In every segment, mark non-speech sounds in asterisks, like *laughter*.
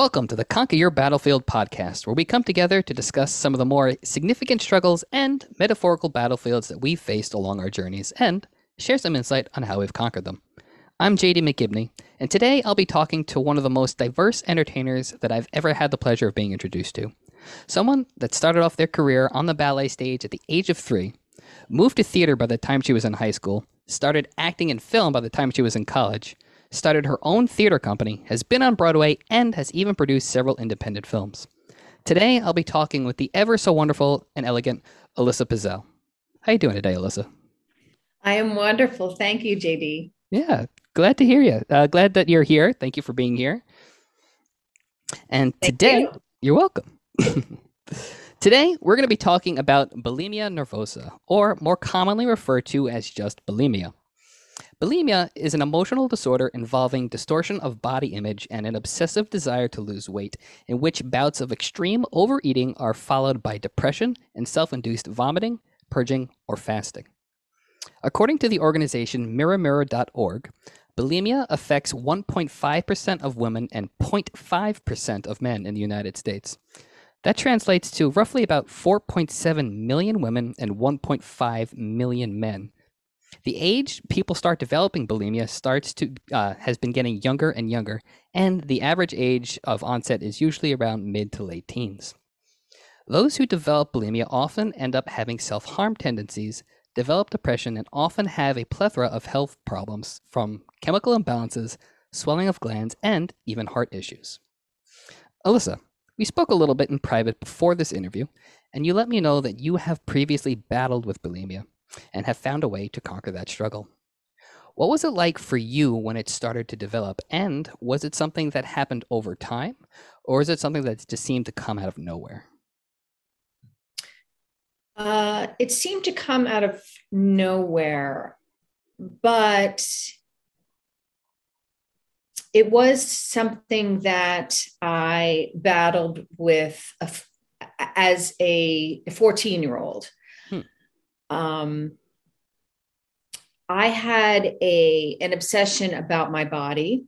Welcome to the Conquer Your Battlefield podcast, where we come together to discuss some of the more significant struggles and metaphorical battlefields that we've faced along our journeys and share some insight on how we've conquered them. I'm JD McGibney, and today I'll be talking to one of the most diverse entertainers that I've ever had the pleasure of being introduced to. Someone that started off their career on the ballet stage at the age of three, moved to theater by the time she was in high school, started acting in film by the time she was in college, started her own theater company, has been on Broadway, and has even produced several independent films. Today, I'll be talking with the ever so wonderful and elegant Elissa Piszel. How you doing today, Elissa? I am wonderful. Thank you, JD. Yeah, glad to hear you. Uh, glad that you're here. Thank you for being here. And Thank today, you. you're welcome. *laughs* Today, we're going to be talking about bulimia nervosa, or more commonly referred to as just bulimia. Bulimia is an emotional disorder involving distortion of body image and an obsessive desire to lose weight, in which bouts of extreme overeating are followed by depression and self induced vomiting, purging, or fasting. According to the organization mirrormirror.org, bulimia affects 1.5% of women and 0.5% of men in the United States. That translates to roughly about 4.7 million women and 1.5 million men. The age people start developing bulimia starts to uh, has been getting younger and younger, and the average age of onset is usually around mid to late teens. Those who develop bulimia often end up having self harm tendencies, develop depression, and often have a plethora of health problems from chemical imbalances, swelling of glands, and even heart issues. Elissa, we spoke a little bit in private before this interview, and you let me know that you have previously battled with bulimia and have found a way to conquer that struggle. What was it like for you when it started to develop? And was it something that happened over time, or is it something that just seemed to come out of nowhere? Uh, it seemed to come out of nowhere, but it was something that I battled with a, as a 14 year old. Um, I had a an obsession about my body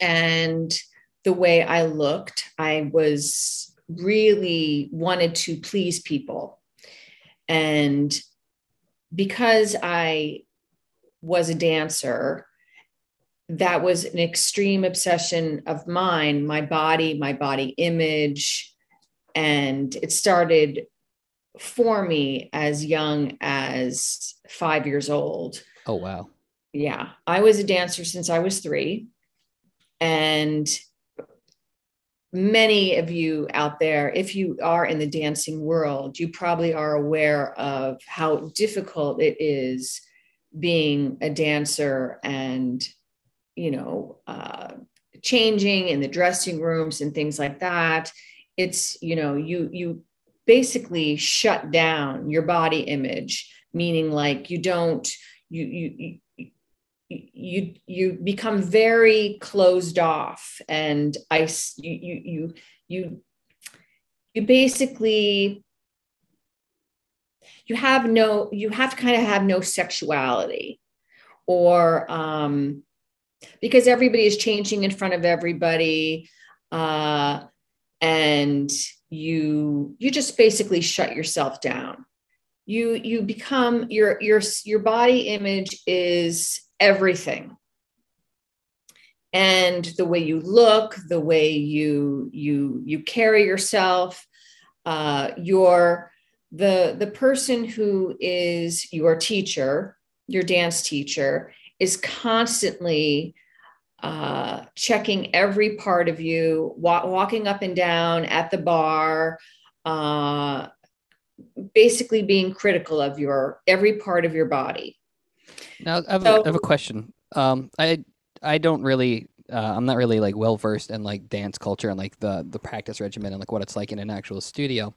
and the way I looked. I was really wanted to please people. And because I was a dancer, that was an extreme obsession of mine, my body, my body image. And it started for me as young as five years old. Oh, wow. Yeah. I was a dancer since I was three. And many of you out there, if you are in the dancing world, you probably are aware of how difficult it is being a dancer and you know uh, changing in the dressing rooms and things like that it's you know you you basically shut down your body image meaning like you don't you you you you become very closed off and i you you you you, you basically you have no you have to kind of have no sexuality or um because everybody is changing in front of everybody uh and you you just basically shut yourself down. You you become your your your body image is everything. And the way you look the way you you you carry yourself uh your the the person who is your teacher your dance teacher is constantly uh, checking every part of you, wa- walking up and down at the bar, uh, basically being critical of your every part of your body. Now, I have, So- a, I have a question. Um, I I don't really. Uh, I'm not really like well versed in like dance culture and like the the practice regimen and like what it's like in an actual studio,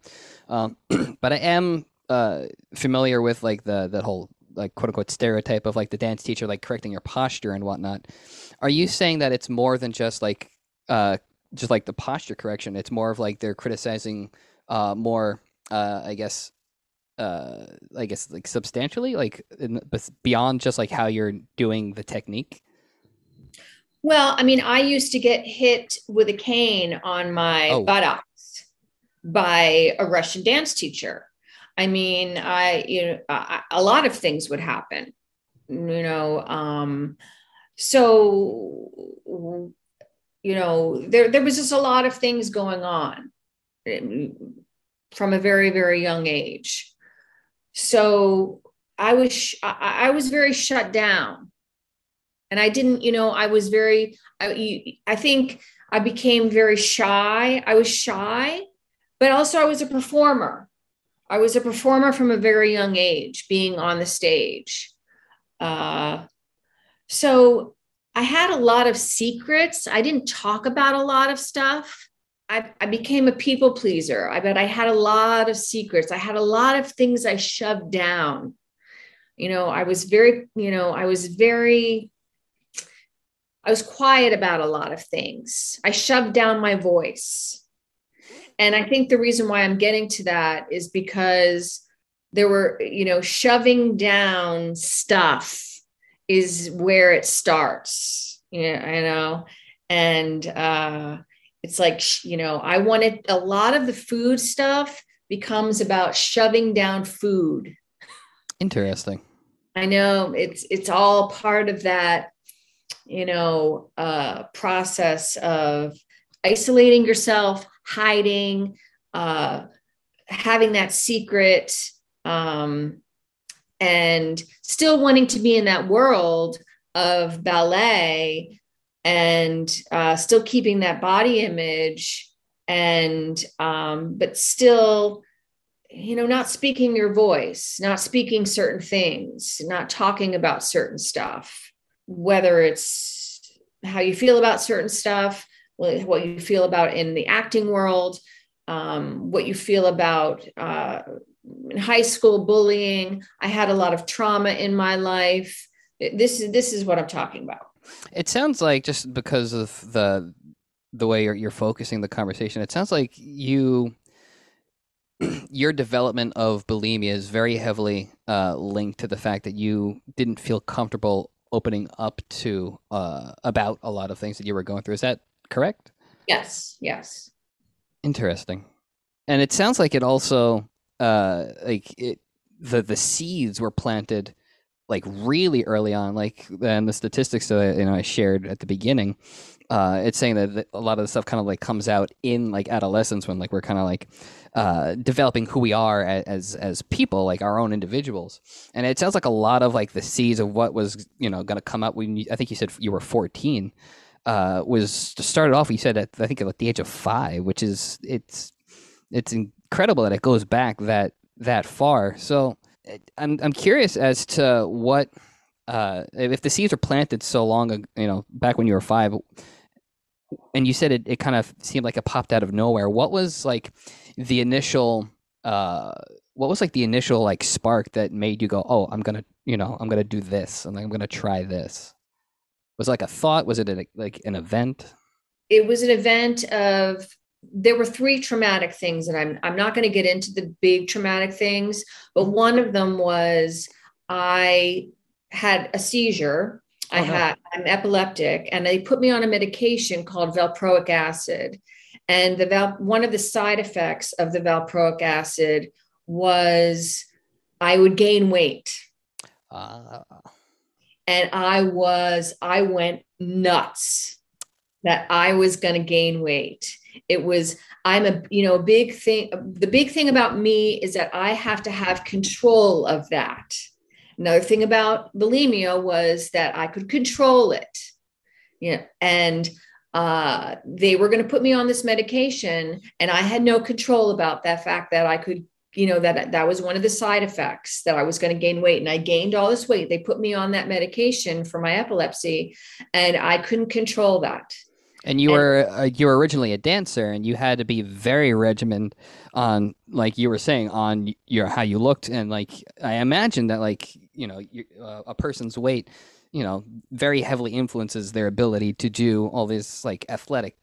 um, *clears throat* but I am uh, familiar with like the that whole like quote unquote stereotype of like the dance teacher like correcting your posture and whatnot. Are you saying that it's more than just like uh just like the posture correction? It's more of like they're criticizing uh more uh I guess uh I guess like substantially like in, beyond just like how you're doing the technique. Well, I mean, I used to get hit with a cane on my oh. buttocks by a Russian dance teacher. I mean, I, you know, a lot of things would happen, you know. Um, so, you know, there, there was just a lot of things going on um, from a very, very young age. So I was, I, I was very shut down and i didn't you know i was very i i think i became very shy i was shy but also i was a performer i was a performer from a very young age being on the stage. Uh, so i had a lot of secrets. I didn't talk about a lot of stuff. I, I became a people pleaser. I bet i had a lot of secrets. I had a lot of things i shoved down. You know i was very you know i was very I was quiet about a lot of things. I shoved down my voice. And I think the reason why I'm getting to that is because there were, you know, shoving down stuff is where it starts. Yeah, I know. And uh, it's like, you know, I wanted a lot of the food stuff becomes about shoving down food. Interesting. I know it's it's all part of that you know, uh, process of isolating yourself, hiding, uh, having that secret, um, and still wanting to be in that world of ballet and uh, still keeping that body image and um, but still you know not speaking your voice not speaking certain things not talking about certain stuff whether it's how you feel about certain stuff, what you feel about in the acting world, um, what you feel about uh, in high school bullying. I had a lot of trauma in my life. This is this is what I'm talking about. It sounds like just because of the the way you're, you're focusing the conversation, it sounds like you *clears throat* your development of bulimia is very heavily uh, linked to the fact that you didn't feel comfortable opening up to uh, about a lot of things that you were going through. Is that correct? Yes. Yes. Interesting. And it sounds like it also uh, like it the the seeds were planted like really early on. Like and the statistics that I, you know I shared at the beginning. Uh, it's saying that a lot of the stuff kind of like comes out in like adolescence when like we're kind of like uh, developing who we are as as people, like our own individuals. And it sounds like a lot of like the seeds of what was you know going to come up when you, I think you said you were fourteen. Uh, was started off. You said at I think at the age of five, which is it's it's incredible that it goes back that that far. So I'm I'm curious as to what uh, if the seeds were planted so long, you know, back when you were five, and you said it, it kind of seemed like it popped out of nowhere. What was like the initial uh what was like the initial like spark that made you go, "Oh, I'm to, you know, I'm to do this and I'm to try this." Was like a thought? Was it a, like an event? It was an event of there were three traumatic things and I'm I'm not going to get into the big traumatic things, but mm-hmm. one of them was I had a seizure. I oh, had I'm epileptic and they put me on a medication called valproic acid and the val- one of the side effects of the valproic acid was I would gain weight. Uh. And I was, I went nuts that I was going to gain weight. It was, I'm a, you know, a big thing. The big thing about me is that I have to have control of that. Another thing about bulimia was that I could control it. You know, and uh, they were going to put me on this medication and i had no control about that fact that i could you know that that was one of the side effects that i was going to gain weight and i gained all this weight. They put me on that medication for my epilepsy and i couldn't control that. And you and, were uh, you were originally a dancer and you had to be very regimented on like you were saying on your how you looked. And like i imagine that like you know you, uh, a person's weight you know very heavily influences their ability to do all this like athletic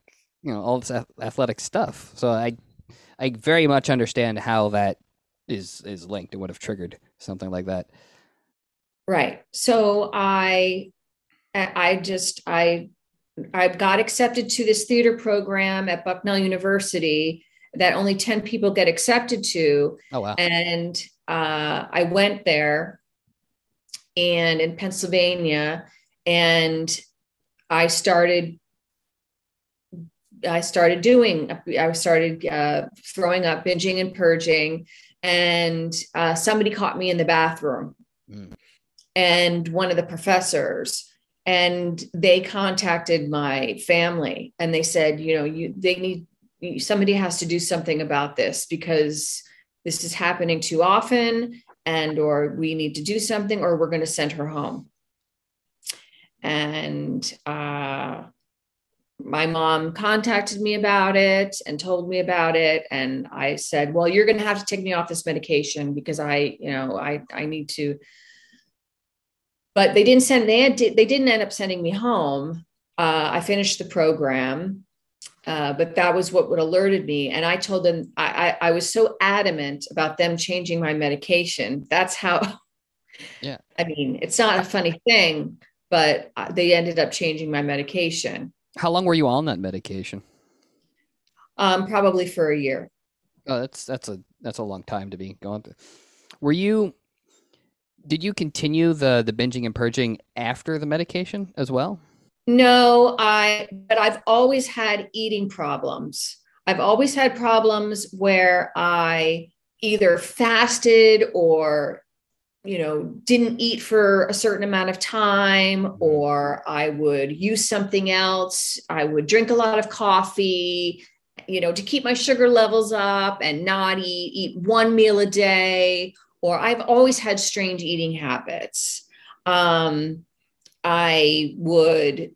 you know all this athletic stuff. So i i very much understand how that is is linked and would have triggered something like that right so i i just i I got accepted to this theater program at Bucknell University that only 10 people get accepted to. Oh, wow. And uh, I went there and in Pennsylvania and I started I started doing I started uh, throwing up binging and purging and uh, somebody caught me in the bathroom mm. and one of the professors and they contacted my family and they said you know you they need somebody has to do something about this because this is happening too often and or we need to do something or we're going to send her home and uh, my mom contacted me about it and told me about it. And i said well you're going to have to take me off this medication because i you know i i need to. But they didn't send they had, they didn't end up sending me home. Uh, i finished the program uh, but that was what would alerted me. And i told them I, I i was so adamant about them changing my medication. That's how *laughs* yeah. I mean it's not a funny thing but uh, they ended up changing my medication how long were you on that medication? Um, probably for a year. Oh, that's that's a that's a long time to be going through. Were you? Did you continue the the binging and purging after the medication as well? No, I. But I've always had eating problems. I've always had problems where I either fasted or you know, didn't eat for a certain amount of time, mm-hmm. or I would use something else. I would drink a lot of coffee, you know, to keep my sugar levels up and not eat, eat one meal a day. Or I've always had strange eating habits. Um, I would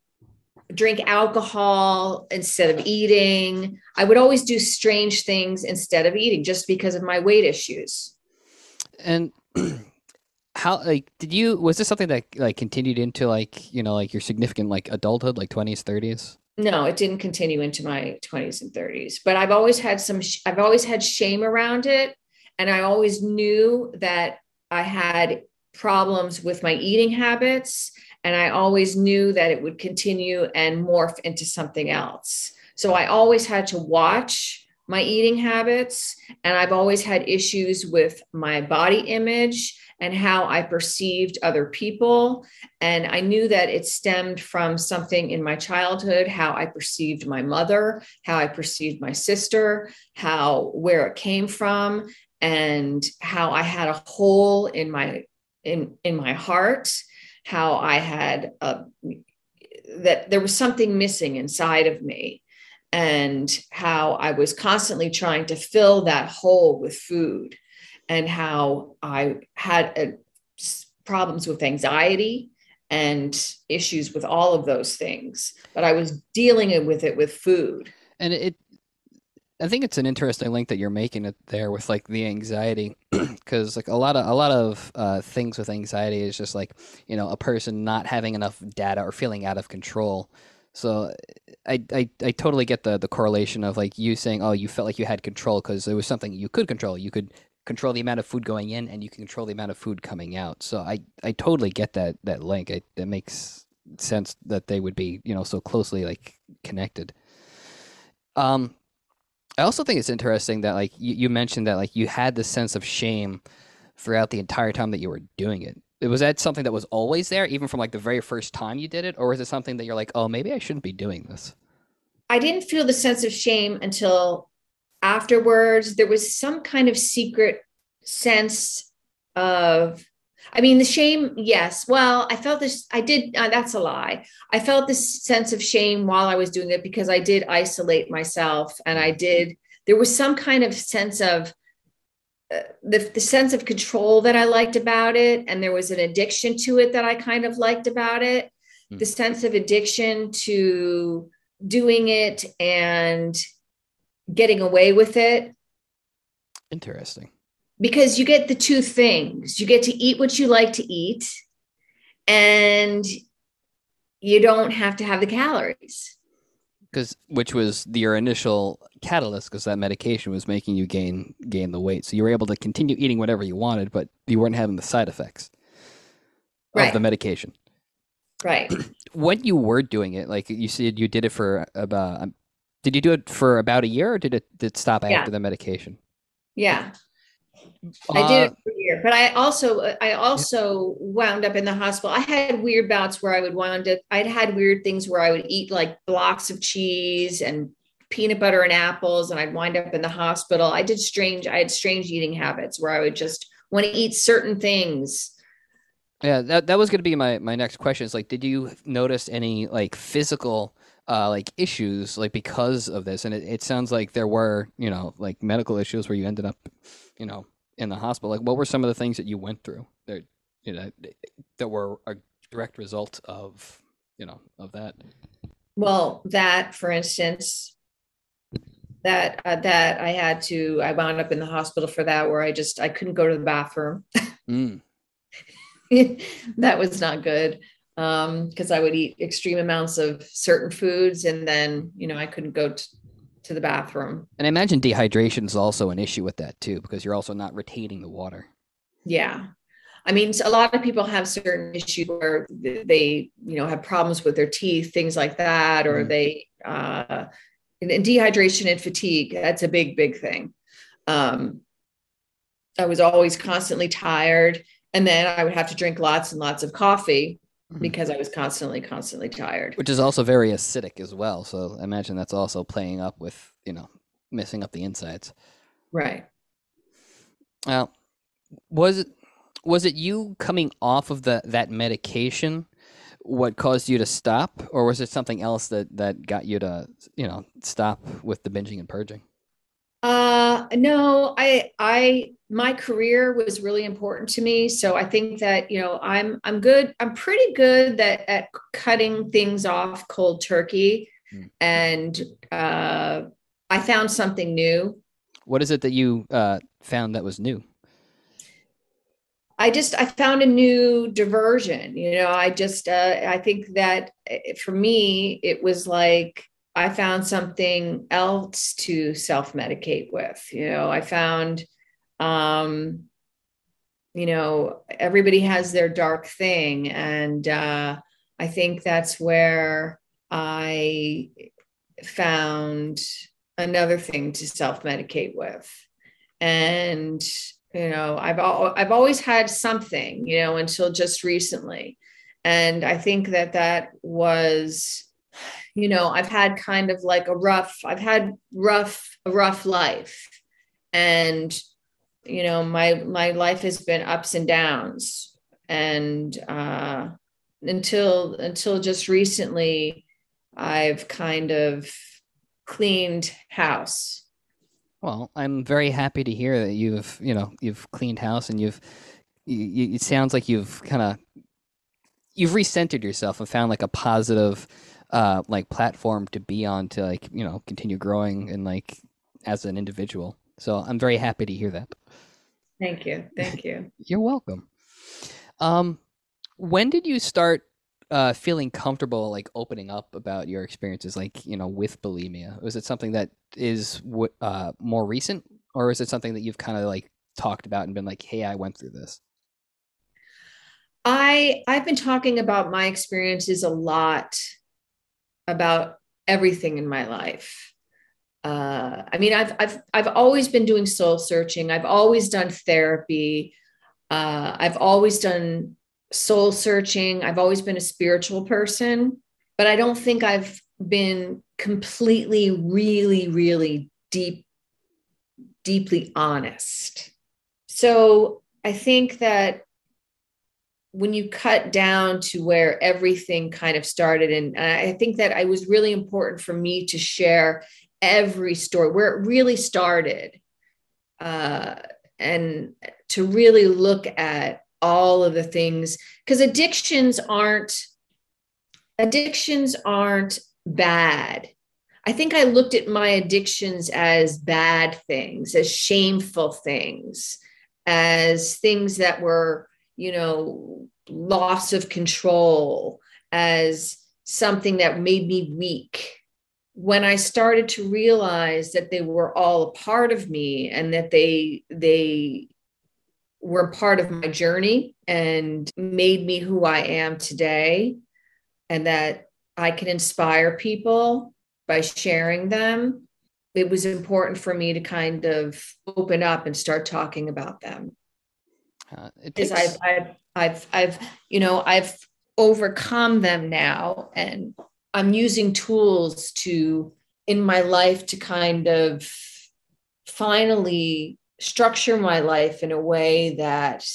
drink alcohol instead of eating. I would always do strange things instead of eating just because of my weight issues. And *clears throat* how like did you was this something that like continued into like you know like your significant like adulthood like 20s 30s no it didn't continue into my 20s and 30s but i've always had some i've always had shame around it and i always knew that i had problems with my eating habits and i always knew that it would continue and morph into something else. So i always had to watch my eating habits and i've always had issues with my body image and how I perceived other people. And I knew that it stemmed from something in my childhood, how I perceived my mother, how I perceived my sister, how where it came from, and how I had a hole in my in in my heart, how I had a that there was something missing inside of me and how I was constantly trying to fill that hole with food and how I had uh, problems with anxiety and issues with all of those things, but I was dealing with it with food. And it, I think it's an interesting link that you're making it there with like the anxiety, *clears throat* because like a lot of a lot of uh, things with anxiety is just like you know a person not having enough data or feeling out of control. So I, I, I totally get the the correlation of like you saying oh you felt like you had control because it was something you could control. You could control the amount of food going in and you can control the amount of food coming out. So I, I totally get that that link. It, makes sense that they would be you know so closely like connected. Um, I also think it's interesting that like you, you mentioned that like you had this sense of shame throughout the entire time that you were doing it. Was that something that was always there, even from like the very first time you did it, or was it something that you're like, oh, maybe I shouldn't be doing this? I didn't feel the sense of shame until afterwards there was some kind of secret sense of i mean the shame yes. Well i felt this i did uh, that's a lie. I felt this sense of shame while i was doing it because i did isolate myself and i did there was some kind of sense of uh, the, the sense of control that i liked about it and there was an addiction to it that i kind of liked about it. Mm. the sense of addiction to doing it and getting away with it. Interesting. Because you get the two things you get to eat what you like to eat, and you don't have to have the calories. Because which was your initial catalyst, because that medication was making you gain gain the weight, so you were able to continue eating whatever you wanted, but you weren't having the side effects right. of the medication. Right. *clears throat* when you were doing it, like you said, you did it for about. Um, Did you do it for about a year, or did it did it stop Yeah. after the medication? Yeah. I did Uh, it for a year, but I also I also wound up in the hospital. I had weird bouts where I would wind up. I'd had weird things where I would eat like blocks of cheese and peanut butter and apples, and I'd wind up in the hospital. I did strange. I had strange eating habits where I would just want to eat certain things. Yeah, that that was going to be my my next question. Is like, did you notice any like physical uh like issues like because of this? And it, it sounds like there were you know like medical issues where you ended up you know in the hospital. Like, what were some of the things that you went through that you know that were a direct result of you know of that? Well, that, for instance, that uh, that I had to. I wound up in the hospital for that, where I just I couldn't go to the bathroom. Mm. *laughs* that was not good because I would eat extreme amounts of certain foods, and then you know I couldn't go t- to the bathroom. And I imagine dehydration is also an issue with that too, because you're also not retaining the water. Yeah. I mean, a lot of people have certain issues where they, you know, have problems with their teeth, things like that, or Mhm. they, uh, and, and dehydration and fatigue. That's a big, big thing. Um, I was always constantly tired. And then I would have to drink lots and lots of coffee. Mm-hmm. because I was constantly, constantly tired. Which is also very acidic as well. So I imagine that's also playing up with you know messing up the insides. Right. Well, was it was it you coming off of the that medication what caused you to stop, or was it something else that that got you to you know stop with the binging and purging? Uh, no, I, I, my career was really important to me. So I think that, you know, I'm, I'm good. I'm pretty good that at cutting things off cold turkey. Mm. And, uh, I found something new. What is it that you uh, found that was new? I just, I found a new diversion. You know, I just, uh, I think that eh, for me, it was like, I found something else to self medicate with. You know, I found, um, you know, everybody has their dark thing. And uh, I think that's where I found another thing to self medicate with. And, you know, I've, al- I've always had something, you know, until just recently. And I think that that was, you know i've had kind of like a rough i've had rough a rough life. And you know my my life has been ups and downs. And uh until until just recently i've kind of cleaned house. Well, I'm very happy to hear that you've you know you've cleaned house and you've you, it sounds like you've kind of you've recentered yourself and found like a positive uh like platform to be on to like you know continue growing and like as an individual. So I'm very happy to hear that. thank you thank you *laughs* You're welcome. Um, when did you start uh, feeling comfortable, like opening up about your experiences, like you know, with bulimia? Was it something that is w- uh, more recent, or is it something that you've kind of like talked about and been like, "Hey, I went through this." I I've been talking about my experiences a lot about everything in my life. Uh, I mean, I've I've I've always been doing soul searching. I've always done therapy. Uh, I've always done soul searching. I've always been a spiritual person, but I don't think I've been completely, really, really deep, deeply honest. So I think that when you cut down to where everything kind of started and i think that it was really important for me to share every story where it really started uh, and to really look at all of the things because addictions aren't addictions aren't bad. I think i looked at my addictions as bad things as shameful things as things that were you know, loss of control as something that made me weak. When I started to realize that they were all a part of me and that they they were part of my journey and made me who I am today, and that I can inspire people by sharing them, it was important for me to kind of open up and start talking about them. Uh, because takes... I've, I've, I've, I've, you know, I've overcome them now, and I'm using tools to in my life to kind of finally structure my life in a way that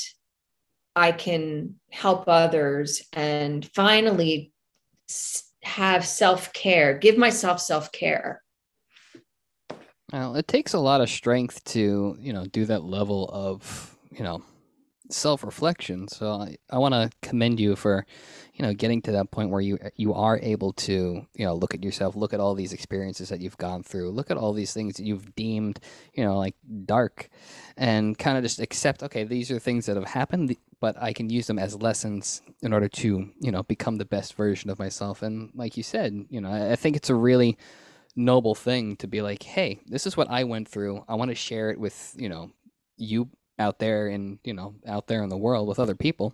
I can help others and finally have self care, give myself self care. Well, it takes a lot of strength to, you know, do that level of, you know, self reflection. So I, I want to commend you for, you know, getting to that point where you you are able to, you know, look at yourself, look at all these experiences that you've gone through, look at all these things that you've deemed, you know, like dark, and kind of just accept, okay, these are things that have happened, but I can use them as lessons in order to, you know, become the best version of myself. And like you said, you know, I, I think it's a really noble thing to be like, hey, this is what I went through. I want to share it with, you know, you out there and you know out there in the world with other people.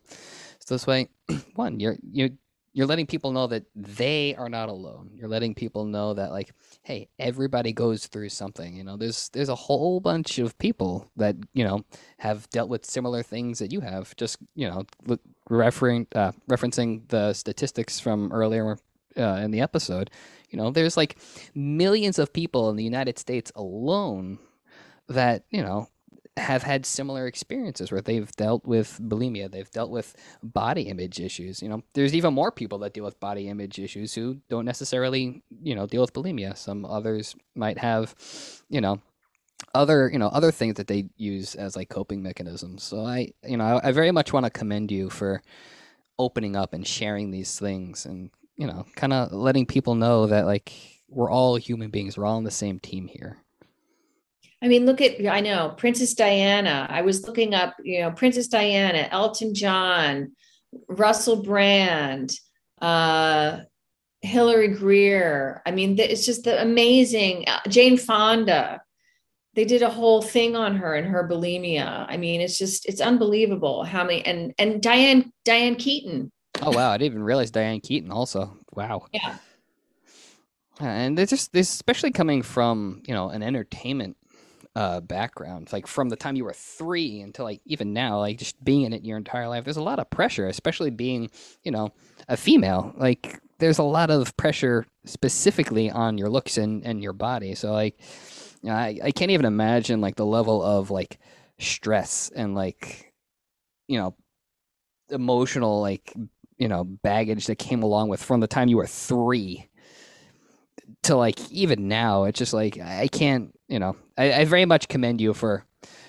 So this way *clears throat* one you're you you're letting people know that they are not alone. You're letting people know that like hey everybody goes through something. You know there's there's a whole bunch of people that you know have dealt with similar things that you have. Just you know referring uh, referencing the statistics from earlier uh, in the episode you know there's like millions of people in the united states alone that you know have had similar experiences where they've dealt with bulimia, they've dealt with body image issues. You know, there's even more people that deal with body image issues who don't necessarily, you know, deal with bulimia. Some others might have, you know, other you know other things that they use as like coping mechanisms. So I you know I, I very much want to commend you for opening up and sharing these things and you know kind of letting people know that like we're all human beings. We're all on the same team here. I mean, look at, I know Princess Diana. I was looking up, you know, Princess Diana, Elton John, Russell Brand, uh, Hillary Greer. I mean, it's just the amazing uh, Jane Fonda. They did a whole thing on her and her bulimia. I mean, it's just it's unbelievable how many and and Diane Diane Keaton. Oh wow, I didn't even realize Diane Keaton also. Wow. Yeah. And they're just this especially coming from, you know, an entertainment uh, background, like from the time you were three until like even now, like just being in it your entire life, there's a lot of pressure, especially being, you know, a female. Like there's a lot of pressure specifically on your looks and, and your body. So like, you know, I, I can't even imagine like the level of like stress and like, you know, emotional like, you know, baggage that came along with from the time you were three to like even now. It's just like I can't you know, I, I very much commend you for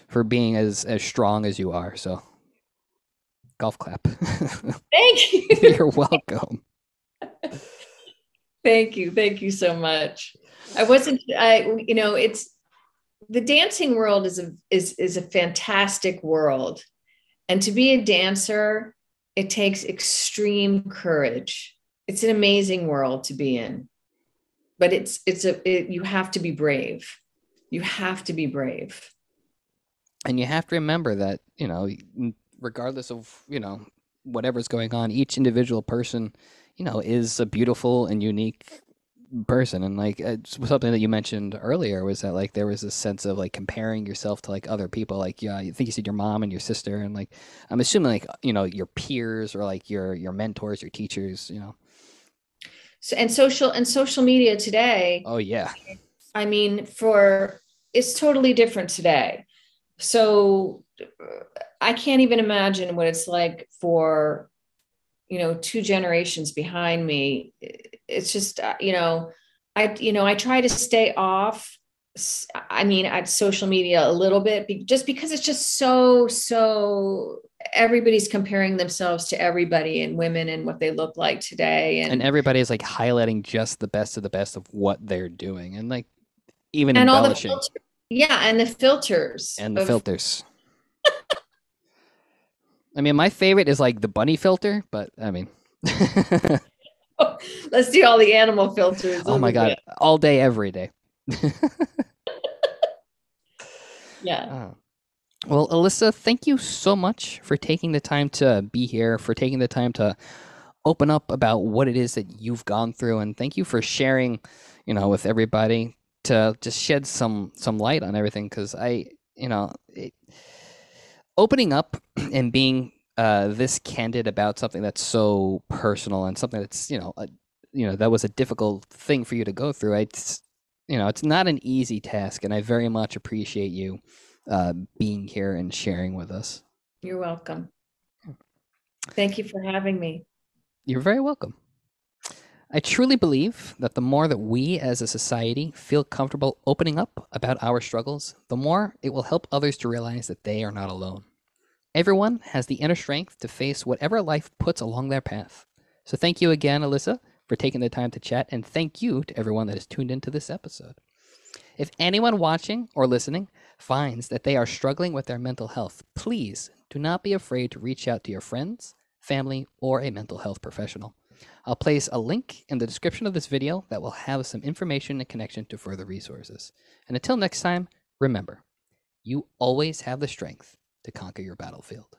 for being as as strong as you are. So, golf clap. *laughs* Thank you. *laughs* You're welcome. Thank you. Thank you so much. I wasn't. I you know it's the dancing world is a is is a fantastic world, and to be a dancer, it takes extreme courage. It's an amazing world to be in, but it's it's a it, you have to be brave. You have to be brave. And you have to remember that you know regardless of you know whatever's going on each individual person you know is a beautiful and unique person. And like uh, something that you mentioned earlier was that like there was this sense of like comparing yourself to like other people. Like yeah i think you said your mom and your sister and like i'm assuming like you know your peers or like your your mentors your teachers you know so, and social and social media today oh yeah i mean for it's totally different today. So I can't even imagine what it's like for, you know, two generations behind me. It's just, uh, you know, I, you know, I try to stay off. I mean, at social media a little bit, just because it's just so, so everybody's comparing themselves to everybody and women and what they look like today. And, and everybody's like highlighting just the best of the best of what they're doing. And like, even and embellishing. All the filters, yeah, and the filters. And the of... filters. I mean, my favorite is like the bunny filter, but I mean, *laughs* *laughs* let's do all the animal filters. Oh, oh my god, all day, every day. Yeah. *laughs* Uh, well, Elissa, thank you so much for taking the time to be here, for taking the time to open up about what it is that you've gone through, and thank you for sharing, you know, with everybody to just shed some some light on everything. Because I, you know, it, opening up *clears throat* and being uh, this candid about something that's so personal and something that's you know a, you know that was a difficult thing for you to go through. It's you know it's not an easy task, and I very much appreciate you uh, being here and sharing with us. You're welcome. Thank you for having me. You're very welcome. I truly believe that the more that we as a society feel comfortable opening up about our struggles, the more it will help others to realize that they are not alone. Everyone has the inner strength to face whatever life puts along their path. So thank you again, Elissa, for taking the time to chat, and thank you to everyone that has tuned into this episode. If anyone watching or listening finds that they are struggling with their mental health, please do not be afraid to reach out to your friends, family, or a mental health professional. I'll place a link in the description of this video that will have some information and connection to further resources. And until next time, remember, you always have the strength to conquer your battlefield.